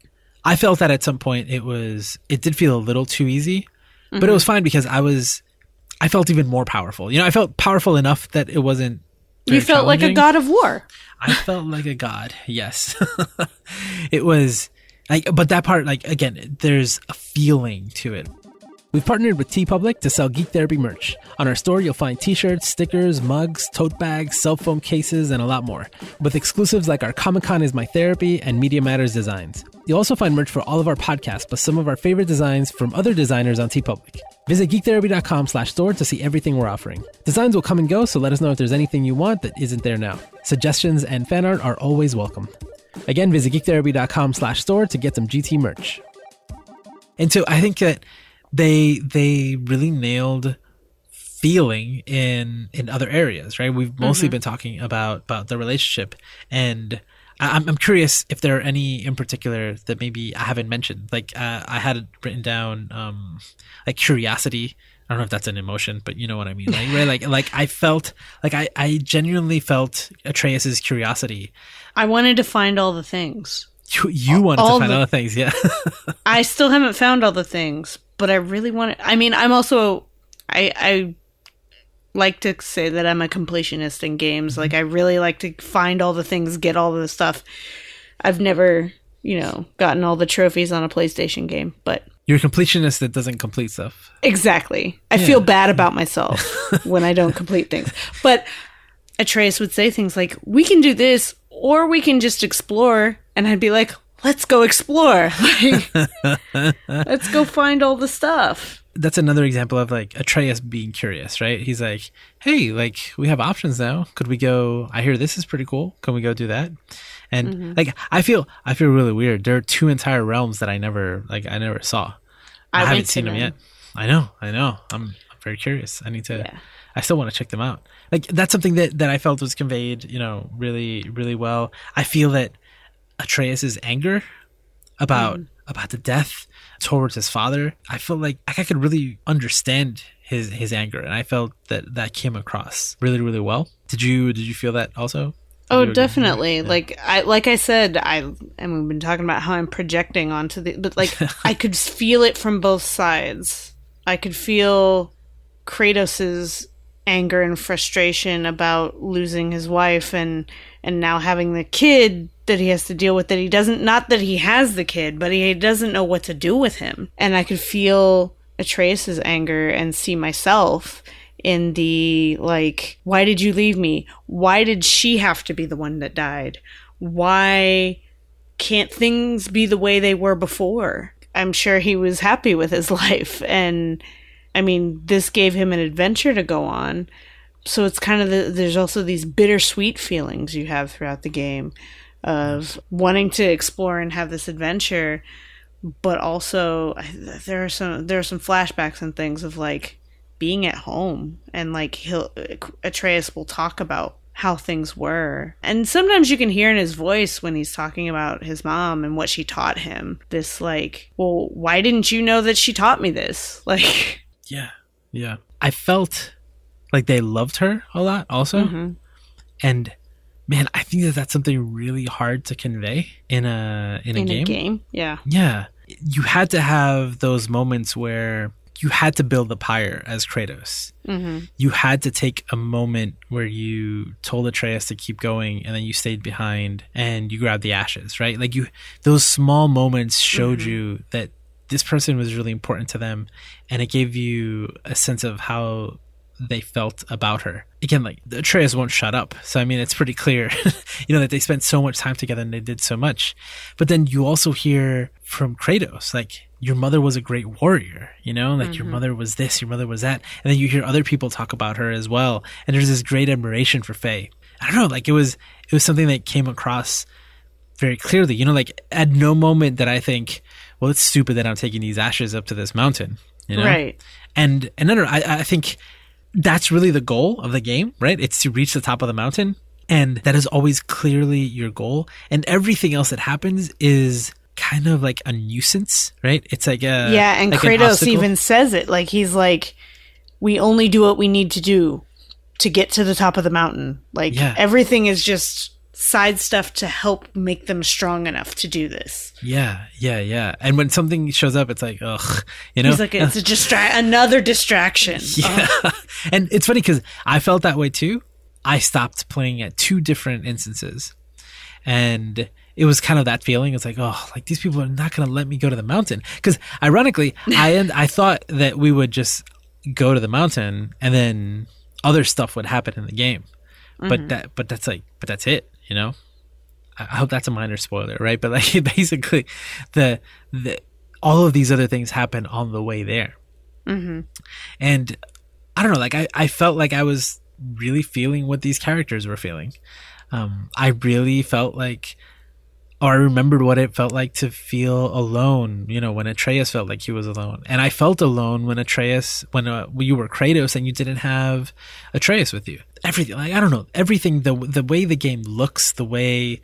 S1: I felt that at some point it was it did feel a little too easy, but it mm-hmm. was fine because I was I felt even more powerful. You know, I felt powerful enough that it wasn't.
S2: You felt like a god of war.
S1: I felt like a god. Yes, it was like, but that part, like again, there's a feeling to it. We've partnered with TeePublic to sell Geek Therapy merch. On our store, you'll find t-shirts, stickers, mugs, tote bags, cell phone cases, and a lot more. With exclusives like our Comic Con is My Therapy and Media Matters designs. You'll also find merch for all of our podcasts, plus some of our favorite designs from other designers on TeePublic. Visit geektherapy.com slash store to see everything we're offering. Designs will come and go, so let us know if there's anything you want that isn't there now. Suggestions and fan art are always welcome. Again, visit geektherapy.com slash store to get some GT merch. And so I think that they they really nailed feeling in in other areas, right? We've mostly been talking about about the relationship, and I'm I'm curious if there are any in particular that maybe I haven't mentioned. Like uh, I had it written down, um, like curiosity. I don't know if that's an emotion, but you know what I mean. Like, right? Like, like I felt like I, I genuinely felt Atreus's curiosity.
S2: I wanted to find all the things.
S1: You, you wanted
S2: All
S1: to find
S2: the-
S1: other things, yeah.
S2: I still haven't found all the things, but I really want to. I mean, I'm also I I like to say that I'm a completionist in games. Like I really like to find all the things, get all the stuff. I've never, you know, gotten all the trophies on a PlayStation game, but
S1: You're a completionist that doesn't complete stuff.
S2: exactly. I feel bad about myself when I don't complete things. But Atreus would say things like, "We can do this or we can just explore." And I'd be like, "Let's go explore." Like, let's go find all the stuff.
S1: that's another example of like Atreus being curious, right? He's like, "Hey, like we have options now. Could we go? I hear this is pretty cool. Can we go do that?" And
S2: Mm-hmm.
S1: like, I feel, I feel really weird. There are two entire realms that I never, like, I never saw. I,
S2: I
S1: haven't seen them yet. I know, I know. I'm, I'm very curious. I need to,
S2: Yeah.
S1: I still want to check them out. Like that's something that that I felt was conveyed, you know, really really well. I feel that Atreus's anger about mm. about the death towards his father, I felt like I could really understand his his anger, and I felt that that came across really really well. Did you did you feel that also?
S2: Oh, definitely. Yeah. Like I like I said, I and we've been talking about how I'm projecting onto the but like I could feel it from both sides. I could feel Kratos's anger and frustration about losing his wife and and now having the kid that he has to deal with that he doesn't not that he has the kid but he doesn't know what to do with him. And i could feel atreus's anger and see myself in the like why did you leave me? Why did she have to be the one that died? Why can't things be the way they were before? I'm sure he was happy with his life. And i mean this gave him an adventure to go on. So it's kind of the, there's also these bittersweet feelings you have throughout the game of wanting to explore and have this adventure but also there are some there are some flashbacks and things of like being at home and like he'll Atreus will talk about how things were. And sometimes you can hear in his voice when he's talking about his mom and what she taught him. This like, well, why didn't you know that she taught me this? Like
S1: Yeah. Yeah. I felt like they loved her a lot also. Mm-hmm. And man, I think that that's something really hard to convey in a in a
S2: in
S1: game.
S2: A game, yeah,
S1: yeah. You had to have those moments where you had to build the pyre as Kratos. Mm-hmm. You had to take a moment where you told Atreus to keep going, and then you stayed behind and you grabbed the ashes. Right, like you, those small moments showed mm-hmm. you that this person was really important to them, and it gave you a sense of how they felt about her. Again, like the Atreus won't shut up. So I mean, it's pretty clear, you know, that they spent so much time together and they did so much. But then you also hear from Kratos, like your mother was a great warrior, you know, like mm-hmm. your mother was this, your mother was that, and then you hear other people talk about her as well, and there's this great admiration for Faye. I don't know, like it was it was something that came across very clearly, you know, like at no moment that I think, well, it's stupid that I'm taking these ashes up to this mountain, you know,
S2: right?
S1: And and no, no, I I think that's really the goal of the game, right? It's to reach the top of the mountain. And that is always clearly your goal. And everything else that happens is kind of like a nuisance, right? It's like a.
S2: Yeah, and
S1: like
S2: Kratos even says it. Like, he's like, we only do what we need to do to get to the top of the mountain. Like, yeah. everything is just side stuff to help make them strong enough to do this.
S1: Yeah, yeah, yeah. And when something shows up, it's like, ugh, you know,
S2: He's like it's a distra- another distraction.
S1: Yeah, and it's funny because I felt that way too. I stopped playing at two different instances, and it was kind of that feeling. It's like, oh, like these people are not going to let me go to the mountain. Because ironically, I end, I thought that we would just go to the mountain and then other stuff would happen in the game. Mm-hmm. But that, but that's like, but that's it you know? I hope that's a minor spoiler right? But like basically the the all of these other things happen on the way there. Mm-hmm. and i don't know like I, I felt like i was really feeling what these characters were feeling. Um, i really felt like or I remembered what it felt like to feel alone, you know, when Atreus felt like he was alone. And I felt alone when Atreus, when uh, you were Kratos and you didn't have Atreus with you. Everything, like, I don't know, everything, the, the way the game looks, the way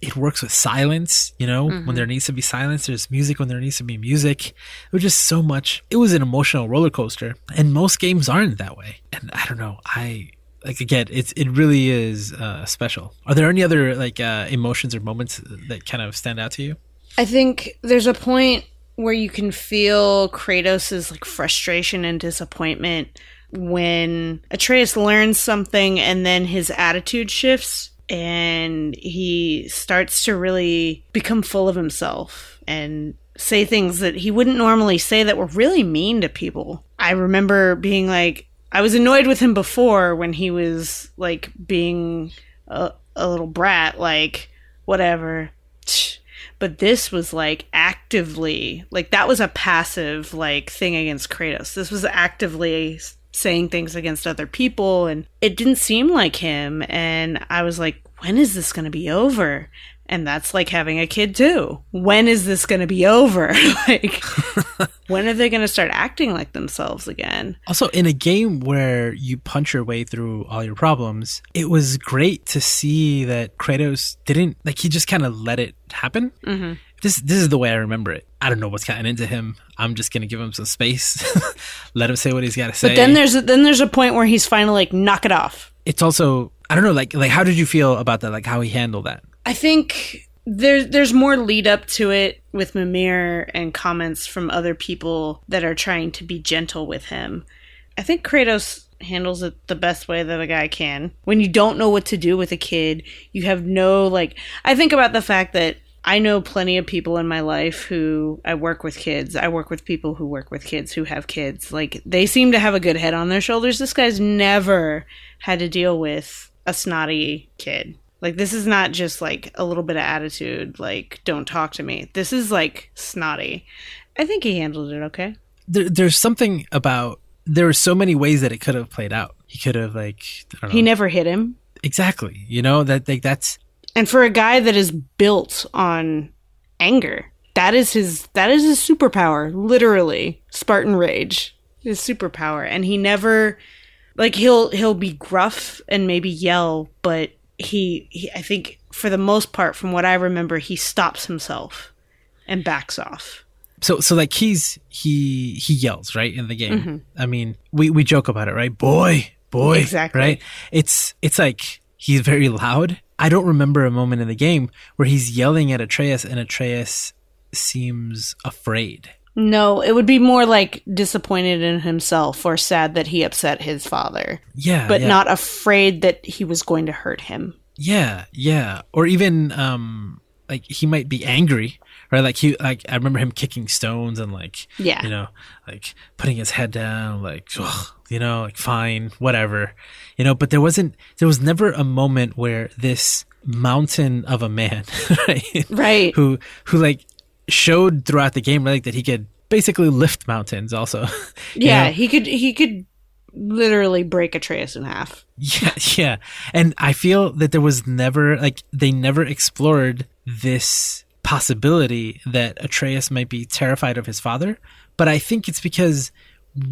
S1: it works with silence, you know, mm-hmm. when there needs to be silence, there's music when there needs to be music. It was just so much. It was an emotional roller coaster. And most games aren't that way. And I don't know, I, like again it's it really is uh, special. Are there any other like uh, emotions or moments that kind of stand out to you?
S2: I think there's a point where you can feel kratos's like frustration and disappointment when atreus learns something and then his attitude shifts and he starts to really become full of himself and say things that he wouldn't normally say that were really mean to people. I remember being like I was annoyed with him before when he was like being a, a little brat, like whatever. But this was like actively, like that was a passive like thing against Kratos. This was actively saying things against other people, and it didn't seem like him. And I was like, when is this going to be over? And that's like having a kid too. When is this going to be over? like, when are they going to start acting like themselves again?
S1: Also, in a game where you punch your way through all your problems, it was great to see that Kratos didn't like he just kind of let it happen. Mm-hmm. This this is the way I remember it. I don't know what's gotten into him. I'm just gonna give him some space, let him say what he's got to say.
S2: But then there's a, then there's a point where he's finally like, knock it off.
S1: it's also I don't know, like like how did you feel about that? Like how he handled that?
S2: I think there's there's more lead up to it with Mimir and comments from other people that are trying to be gentle with him. I think Kratos handles it the best way that a guy can. When you don't know what to do with a kid, you have no like I think about the fact that I know plenty of people in my life who I work with kids. I work with people who work with kids who have kids. Like they seem to have a good head on their shoulders. This guy's never had to deal with a snotty kid. Like this is not just like a little bit of attitude, like don't talk to me. This is like snotty. I think he handled it okay.
S1: There, there's something about there are so many ways that it could have played out. He could have like I don't know
S2: He never hit him.
S1: exactly, you know that like that's
S2: And for a guy that is built on anger, that is his that is his superpower, literally. Spartan rage. His superpower. And he never like he'll he'll be gruff and maybe yell, but he, he I think for the most part from what I remember, he stops himself and backs off.
S1: so so like he's he he yells right in the game.
S2: Mm-hmm.
S1: I mean, we we joke about it, right? Boy, boy,
S2: Exactly.
S1: right? It's it's like he's very loud. I don't remember a moment in the game where he's yelling at Atreus and Atreus seems afraid.
S2: No, it would be more like disappointed in himself or sad that he upset his father,
S1: Yeah,
S2: but
S1: yeah.
S2: not afraid that he was going to hurt him.
S1: Yeah, yeah. Or even um like he might be angry, right? Like he like I remember him kicking stones and like
S2: Yeah.
S1: you know, like putting his head down, like "Ugh," you know, like fine, whatever. You know, but there wasn't there was never a moment where this mountain of a man, right?
S2: Right.
S1: Who who like showed throughout the game like that he could basically lift mountains also.
S2: Yeah,
S1: know?
S2: he could he could literally break Atreus in half.
S1: Yeah, yeah. And I feel that there was never like they never explored this possibility that Atreus might be terrified of his father, but I think it's because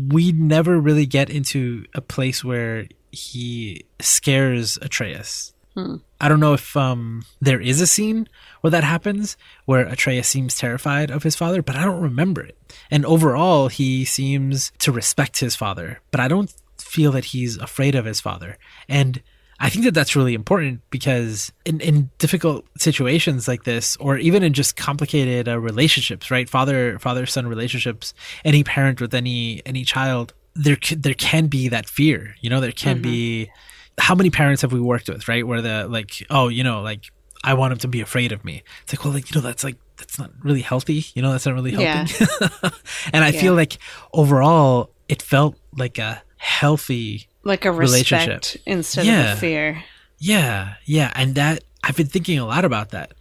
S1: we never really get into a place where he scares Atreus. Hmm. I don't know if um, there is a scene where that happens, where Atreus seems terrified of his father, but I don't remember it. And overall, he seems to respect his father, but I don't feel that he's afraid of his father. And I think that that's really important because in, in difficult situations like this, or even in just complicated uh, relationships, right? Father father son relationships, any parent with any any child, there there can be that fear. You know, there can be. How many parents have we worked with, right? Where the like, oh, you know, like I want him to be afraid of me. It's like, well, like you know, that's like that's not really healthy. You know, that's not really
S2: Yeah.
S1: and I feel like overall, it felt like a healthy
S2: Like a
S1: Relationship.
S2: respect instead
S1: Yeah.
S2: of a fear.
S1: yeah, yeah, and that I've been thinking a lot about that.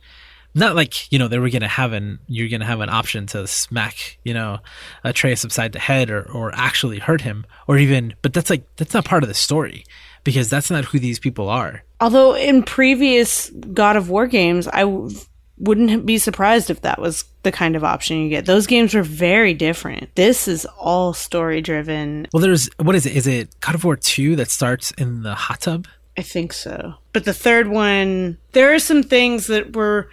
S1: Not like you know they were gonna have an you're gonna have an option to smack you know Atreus upside the head or or actually hurt him or even but that's like that's not part of the story because that's not who these people are.
S2: Although in previous God of War games, I w- wouldn't be surprised if that was the kind of option you get. Those games were very different. This is all story driven.
S1: Well, there's what is it? Is it God of War two that starts in the hot tub?
S2: I think so. But the third one, there are some things that were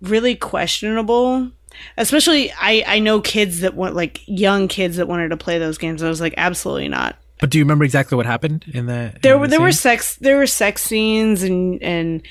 S2: really questionable. Especially, I, I know kids that want, like, young kids that wanted to play those games. I was like, absolutely not.
S1: But do you remember exactly what happened in the?
S2: There
S1: in
S2: were
S1: the
S2: there were sex there were sex scenes and and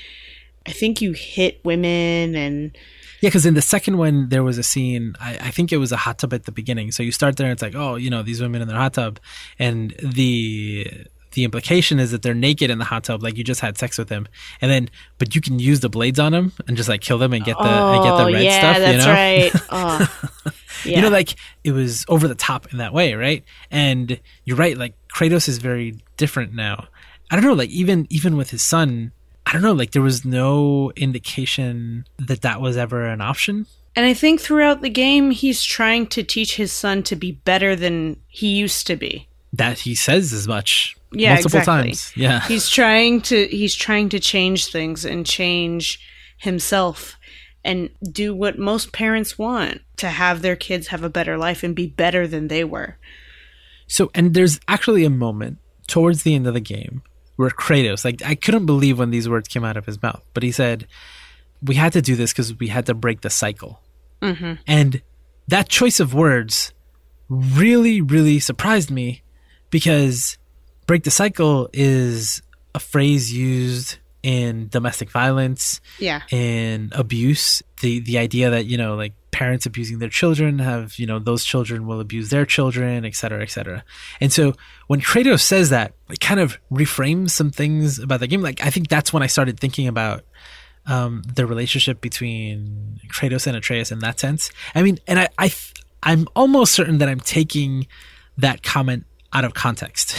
S2: I think you hit women and
S1: Yeah, because in the second one there was a scene. I, I think it was a hot tub at the beginning. So you start there, and it's like, oh, you know, these women in their hot tub, and the the implication is that they're naked in the hot tub, like you just had sex with them, and then but you can use the blades on them and just like kill them and get the and get the oh, red
S2: Oh, yeah,
S1: stuff.
S2: that's
S1: you know?
S2: right. Oh, yeah.
S1: You know, like it was over the top in that way, right? And you're right. Like Kratos is very different now. I don't know. Like even even with his son, I don't know. Like there was no indication that that was ever an option.
S2: and I think throughout the game he's trying to teach his son to be better than he used to be.
S1: That he says as much
S2: Yeah,
S1: multiple
S2: exactly.
S1: times. Yeah,
S2: He's trying to he's trying to change things and change himself and do what most parents want to have their kids have a better life and be better than they were.
S1: So, and there's actually a moment towards the end of the game where Kratos, like, I couldn't believe when these words came out of his mouth, but he said, We had to do this because we had to break the cycle.
S2: Mm-hmm.
S1: And that choice of words really, really surprised me because break the cycle is a phrase used in domestic violence,
S2: Yeah.
S1: in abuse. The the idea that, you know, like parents abusing their children have, you know, those children will abuse their children, et cetera, et cetera. And so when Kratos says that, it kind of reframes some things about the game. Like I think that's when I started thinking about um, the relationship between Kratos and Atreus in that sense. I mean, and I, I I'm almost certain that I'm taking that comment out of context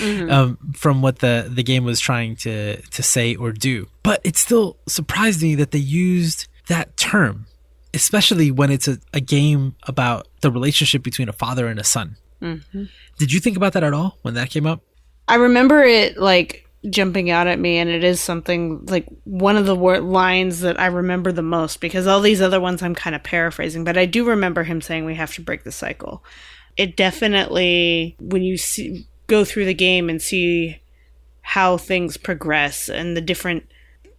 S1: um, from what the the game was trying to to say or do. But it still surprised me that they used that term, especially when it's a, a game about the relationship between a father and a son. Did you think about that at all when that came up?
S2: I remember it like jumping out at me, and it is something like one of the word lines that I remember the most because all these other ones I'm kind of paraphrasing, but I do remember him saying we have to break the cycle. It definitely, when you see, go through the game and see how things progress and the different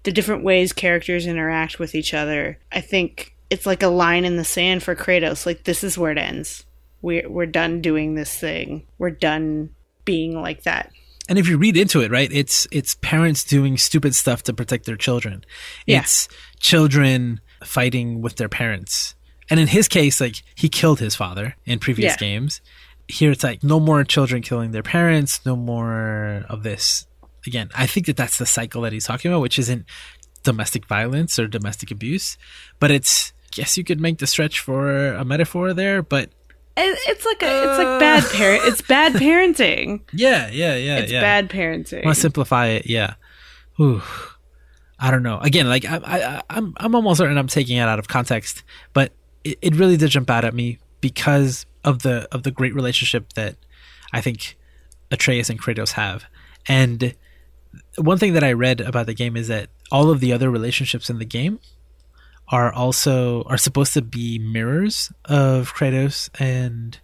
S2: the different ways characters interact with each other, I think it's like a line in the sand for Kratos. Like this is where it ends. We're we're done doing this thing. We're done being like that.
S1: and if you read into it, right, it's it's parents doing stupid stuff to protect their children.
S2: Yeah.
S1: It's children fighting with their parents. And in his case, like he killed his father in previous
S2: Yeah.
S1: games. Here it's like no more children killing their parents, no more of this. Again, I think that that's the cycle that he's talking about, which isn't domestic violence or domestic abuse, but it's guess you could make the stretch for a metaphor there, but
S2: it's like a, it's like uh. bad parent. It's bad parenting.
S1: yeah, yeah, yeah,
S2: It's
S1: yeah.
S2: bad parenting.
S1: Want to simplify it. Yeah. Ooh. I don't know. Again, like I, I, I'm, I'm almost certain I'm taking it out of context, but it, it really did jump out at me because of the of the great relationship that I think Atreus and Kratos have. And one thing that I read about the game is that all of the other relationships in the game are also are supposed to be mirrors of Kratos and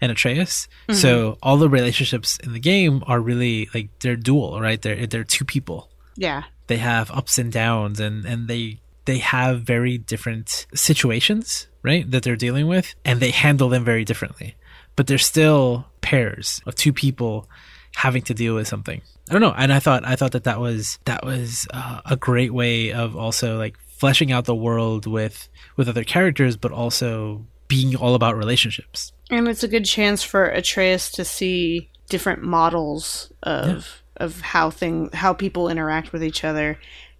S1: and Atreus. So mm-hmm. all the relationships in the game are really like they're dual, right? They're they're two people.
S2: yeah.
S1: They have ups and downs and and they they have very different situations, right? That they're dealing with and they handle them very differently. But they're still pairs of two people having to deal with something. I don't know. And I thought I thought that that was that was uh, a great way of also like fleshing out the world with with other characters but also being all about relationships.
S2: And it's a good chance for Atreus to see different models of of how thing how people interact with each other.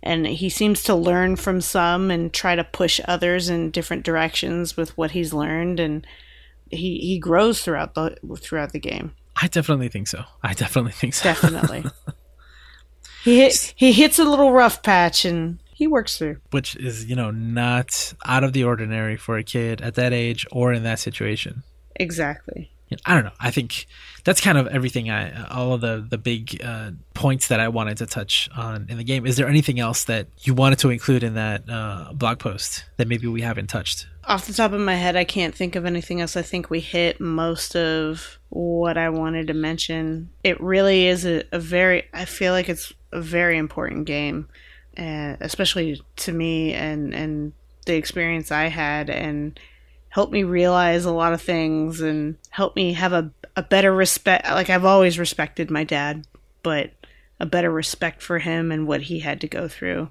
S2: And he seems to learn from some and try to push others in different directions with what he's learned and he, he grows throughout the throughout the game.
S1: I definitely think so. I definitely think so.
S2: Definitely. he hit, he hits a little rough patch and he works through.
S1: Which is, you know, not out of the ordinary for a kid at that age or in that situation.
S2: Exactly.
S1: I don't know. I think that's kind of everything. I all of the the big uh, points that I wanted to touch on in the game. Is there anything else that you wanted to include in that uh, blog post that maybe we haven't touched?
S2: Off the top of my head, I can't think of anything else. I think we hit most of what I wanted to mention. It really is a, a very, I feel like it's a very important game, uh, especially to me and, and the experience I had, and helped me realize a lot of things and helped me have a, a better respect. Like, I've always respected my dad, but a better respect for him and what he had to go through.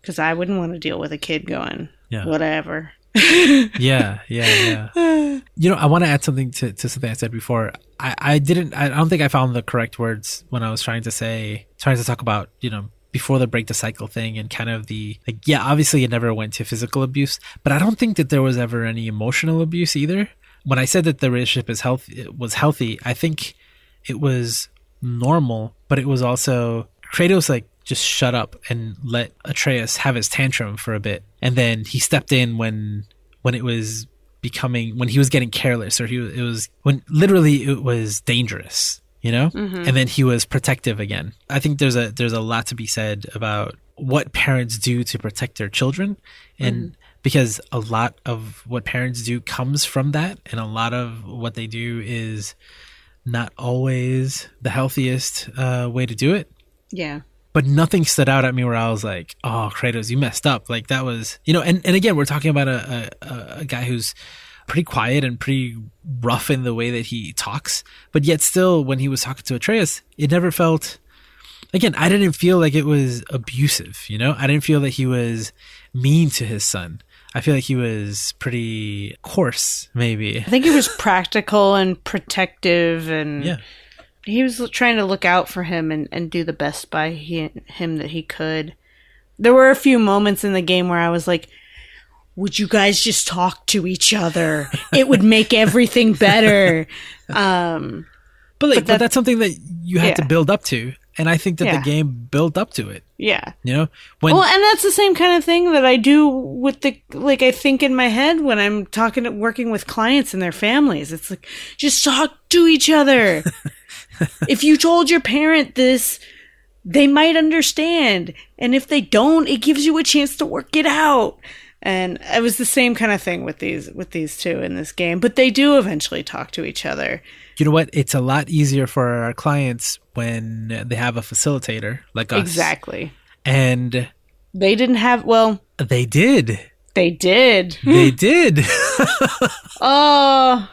S2: Because I wouldn't want to deal with a kid going,
S1: Yeah.
S2: whatever.
S1: yeah, yeah, yeah. You know, I want to add something to, to something I said before. I, I didn't, I don't think I found the correct words when I was trying to say, trying to talk about, you know, before the break the cycle thing and kind of the, like, yeah, obviously it never went to physical abuse, but I don't think that there was ever any emotional abuse either. When I said that the relationship is healthy, was healthy, I think it was normal, but it was also Kratos like just shut up and let Atreus have his tantrum for a bit, and then he stepped in when when it was becoming when he was getting careless or he it was when literally it was dangerous. You know? And then he was protective again. I think there's a there's a lot to be said about what parents do to protect their children and because a lot of what parents do comes from that and a lot of what they do is not always the healthiest uh, way to do it
S2: Yeah.
S1: but nothing stood out at me where I was like, "Oh, Kratos, you messed up." Like that was, you know, and, and again, we're talking about a, a a guy who's pretty quiet and pretty rough in the way that he talks, but yet still, when he was talking to Atreus, it never felt. Again, I didn't feel like it was abusive. You know, I didn't feel that he was mean to his son. I feel like he was pretty coarse, maybe.
S2: I think he was practical and protective and
S1: Yeah.
S2: he was trying to look out for him and, and do the best by he, him that he could. There were a few moments in the game where I was like, would you guys just talk to each other? It would make everything better. Um,
S1: But like, but,
S2: that-
S1: that's something that you had to build up to, and I think that
S2: Yeah.
S1: the game built up to it.
S2: yeah.
S1: You know, when
S2: Well, and that's the same kind of thing that I do with the like I think in my head when I'm talking working with clients and their families. It's like just talk to each other. if you told your parent this, they might understand, and if they don't, it gives you a chance to work it out. And it was the same kind of thing with these with these two in this game, but they do eventually talk to each other.
S1: you know what, it's a lot easier for our clients when they have a facilitator like us.
S2: Exactly.
S1: And
S2: They didn't have well,
S1: they did.
S2: they did.
S1: They did.
S2: Oh,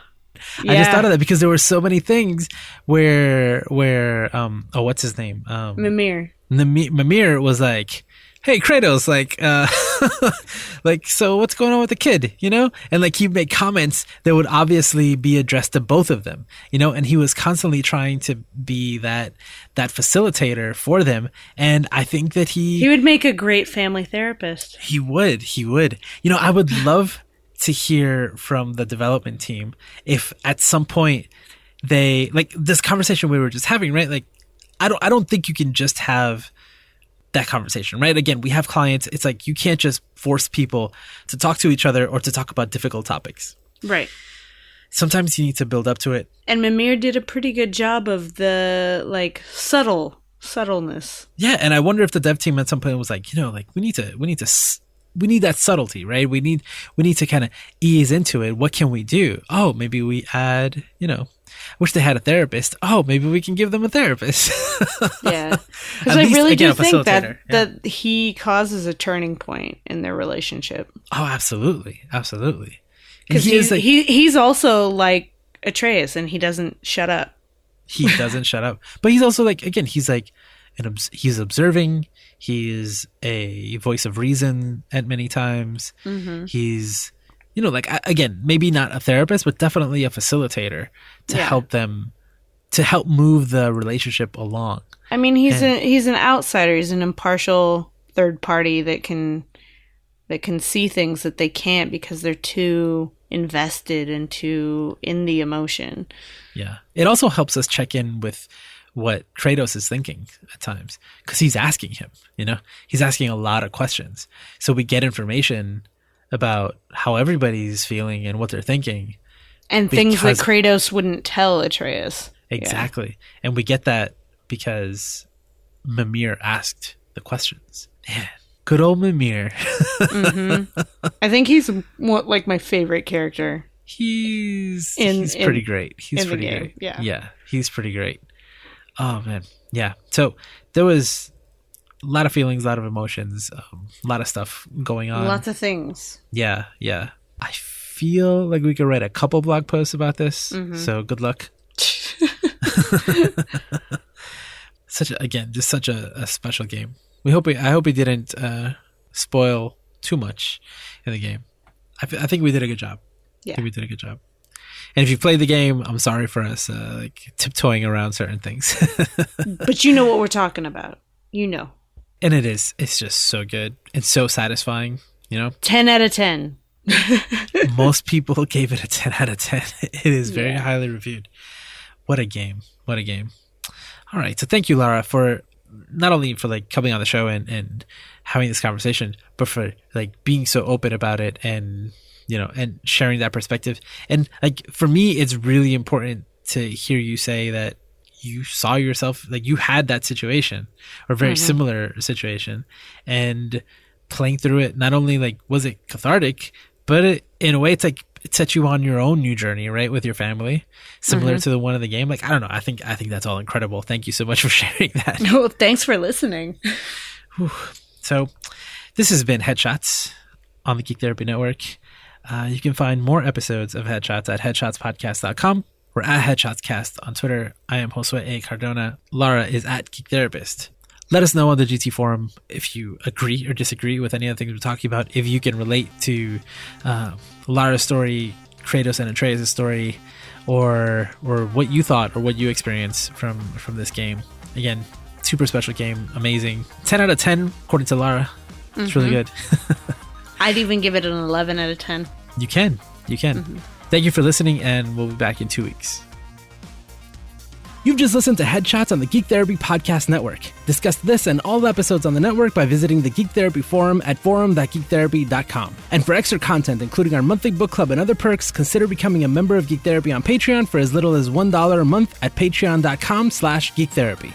S1: I just thought of that because there were so many things where where um oh what's his name um
S2: Mimir.
S1: Mimir was like, "Hey Kratos, like, uh, like, so what's going on with the kid?" You know, and like he made comments that would obviously be addressed to both of them. You know, and he was constantly trying to be that that facilitator for them. And I think that
S2: he He would make a great family therapist.
S1: he would. He would. You know, I would love to hear from the development team if at some point they like this conversation we were just having, right? Like I don't I don't think you can just have that conversation, right? Again, we have clients. It's like you can't just force people to talk to each other or to talk about difficult topics.
S2: Right.
S1: Sometimes you need to build up to it.
S2: And Mimir did a pretty good job of the like subtle subtleness.
S1: Yeah, and I wonder if the dev team at some point was like, you know, like we need to we need to s- we need that subtlety, right? We need we need to kind of ease into it. What can we do? Oh, maybe we add, you know, wish they had a therapist. Oh, maybe we can give them a therapist.
S2: Yeah. Because I
S1: least,
S2: really
S1: again,
S2: do think that
S1: yeah.
S2: that he causes a turning point in their relationship.
S1: oh, absolutely, absolutely.
S2: Because
S1: he
S2: he's
S1: like
S2: he he's also like Atreus, and he doesn't shut up.
S1: he doesn't shut up, but he's also like again, he's like an he's observing. He's a voice of reason at many times.
S2: Mm-hmm.
S1: He's you know like again maybe not a therapist but definitely a facilitator to
S2: Yeah.
S1: help them to help move the relationship along
S2: I mean, he's
S1: And-
S2: a he's an outsider. He's an impartial third party that can that can see things that they can't because they're too invested and too in the emotion.
S1: yeah it also helps us check in with what kratos is thinking at times because he's asking him you know he's asking a lot of questions so we get information about how everybody's feeling and what they're thinking
S2: And things that Kratos wouldn't tell Atreus.
S1: exactly and we get that because mimir asked the questions man good old mimir mm-hmm.
S2: I think he's what like my favorite character.
S1: he's
S2: In-
S1: he's
S2: in-
S1: pretty great. He's pretty great.
S2: yeah.
S1: yeah, he's pretty great. Oh man, yeah. So there was a lot of feelings, a lot of emotions, um, a lot of stuff going on.
S2: Lots of things.
S1: yeah, yeah. I feel like we could write a couple blog posts about this.
S2: Mm-hmm.
S1: So good luck. Such a, again, just such a, a special game. We hope we, I hope we didn't uh, spoil too much in the game. I, I think we did a good job.
S2: Yeah.
S1: I think we did a good job. And if you played the game, I'm sorry for us uh, like tiptoeing around certain things.
S2: But you know what we're talking about. You know.
S1: And it is, it's just so good and so satisfying. You know,
S2: 10 out of 10.
S1: most people gave it a 10 out of 10. It is very
S2: Yeah.
S1: highly reviewed. What a game! What a game! All right, so thank you, Lara, for not only for like coming on the show and and having this conversation, but for like being so open about it and you know and sharing that perspective. And like for me, it's really important to hear you say that you saw yourself like you had that situation or very
S2: Mm-hmm.
S1: similar situation and playing through it not only like was it cathartic but it, in a way it's like it set you on your own new journey right with your family similar
S2: Mm-hmm.
S1: to the one in the game like i don't know i think i think that's all incredible thank you so much for sharing that
S2: Well, thanks for listening.
S1: so this has been headshots on the geek therapy network uh, you can find more episodes of headshots at headshotspodcast.com we're at headshotscast on twitter i am josue a cardona lara is at geek therapist let us know on the GT forum if you agree or disagree with any of the things we're talking about. If you can relate to uh, Lara's story, Kratos and Atreus' story, or or what you thought or what you experienced from from this game. Again, super special game, amazing. Ten out of ten according to Lara. It's really good.
S2: I'd even give it an 11 out of 10.
S1: You can, you can. Thank you for listening, and we'll be back in two weeks. You've just listened to Headshots on the Geek Therapy Podcast Network. Discuss this and all episodes on the network by visiting the Geek Therapy Forum at forum.geektherapy.com. And for extra content, including our monthly book club and other perks, consider becoming a member of Geek Therapy on Patreon for as little as $1 a month at patreon.com slash geektherapy.